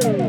Kill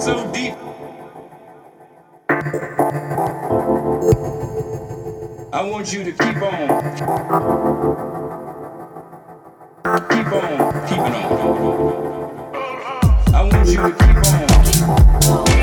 So deep. I want you to keep on. Keep on keeping on. I want you to keep on.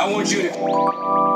I want you to